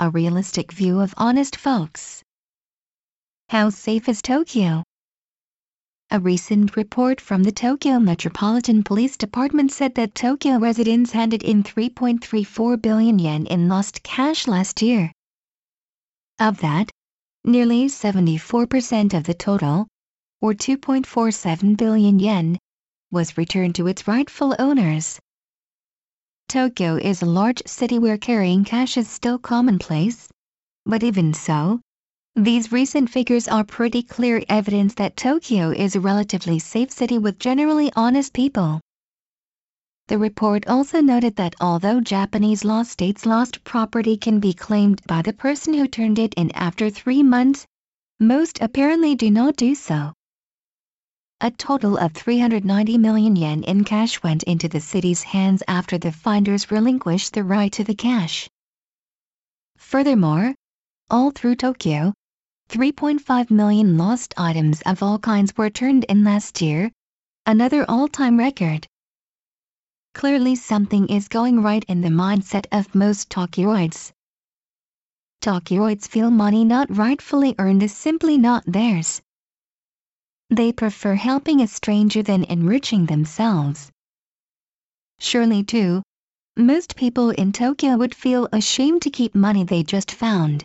a realistic view of honest folks. How safe is Tokyo? A recent report from the Tokyo Metropolitan Police Department said that Tokyo residents handed in 3.34 billion yen in lost cash last year. Of that, nearly 74% of the total, or 2.47 billion yen, was returned to its rightful owners. Tokyo is a large city where carrying cash is still commonplace. But even so, these recent figures are pretty clear evidence that Tokyo is a relatively safe city with generally honest people. The report also noted that although Japanese law states lost property can be claimed by the person who turned it in after three months, most apparently do not do so. A total of 390 million yen in cash went into the city's hands after the finders relinquished the right to the cash. Furthermore, all through Tokyo, 3.5 million lost items of all kinds were turned in last year, another all-time record. Clearly something is going right in the mindset of most Tokyoites. Tokyoites feel money not rightfully earned is simply not theirs. They prefer helping a stranger than enriching themselves. Surely too, most people in Tokyo would feel ashamed to keep money they just found.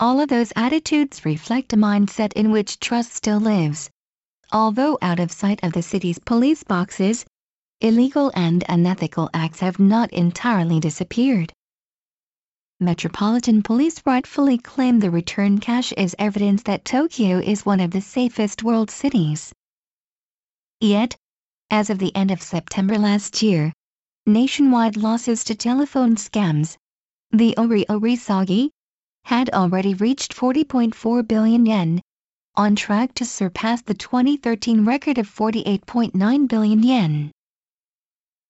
All of those attitudes reflect a mindset in which trust still lives. Although out of sight of the city's police boxes, illegal and unethical acts have not entirely disappeared. Metropolitan Police rightfully claim the return cash is evidence that Tokyo is one of the safest world cities. Yet, as of the end of September last year, nationwide losses to telephone scams, the Ore Ore Sagi, had already reached 40.4 billion yen, on track to surpass the 2013 record of 48.9 billion yen.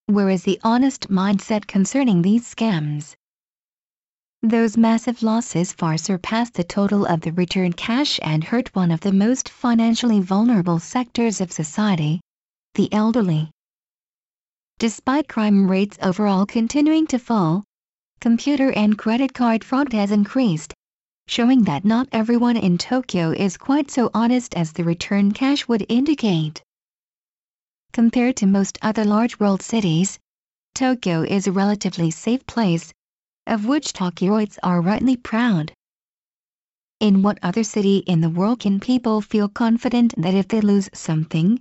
Where is the honest mindset concerning these scams? Those massive losses far surpassed the total of the returned cash and hurt one of the most financially vulnerable sectors of society, the elderly. Despite crime rates overall continuing to fall, computer and credit card fraud has increased, showing that not everyone in Tokyo is quite so honest as the return cash would indicate. Compared to most other large world cities, Tokyo is a relatively safe place, of which Tokyoites are rightly proud. In what other city in the world can people feel confident that if they lose something,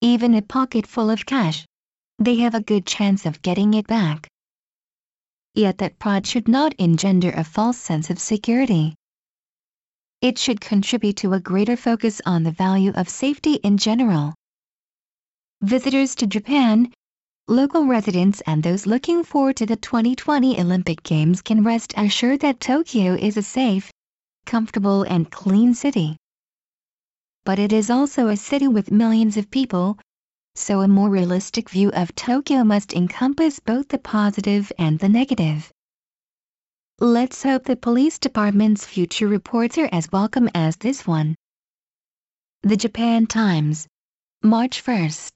even a pocket full of cash, they have a good chance of getting it back? yet that pride should not engender a false sense of security. It should contribute to a greater focus on the value of safety in general. Visitors to Japan, local residents and those looking forward to the 2020 Olympic Games can rest assured that Tokyo is a safe, comfortable and clean city. But it is also a city with millions of people, so a more realistic view of Tokyo must encompass both the positive and the negative. Let's hope the police department's future reports are as welcome as this one. The Japan Times, March 1st.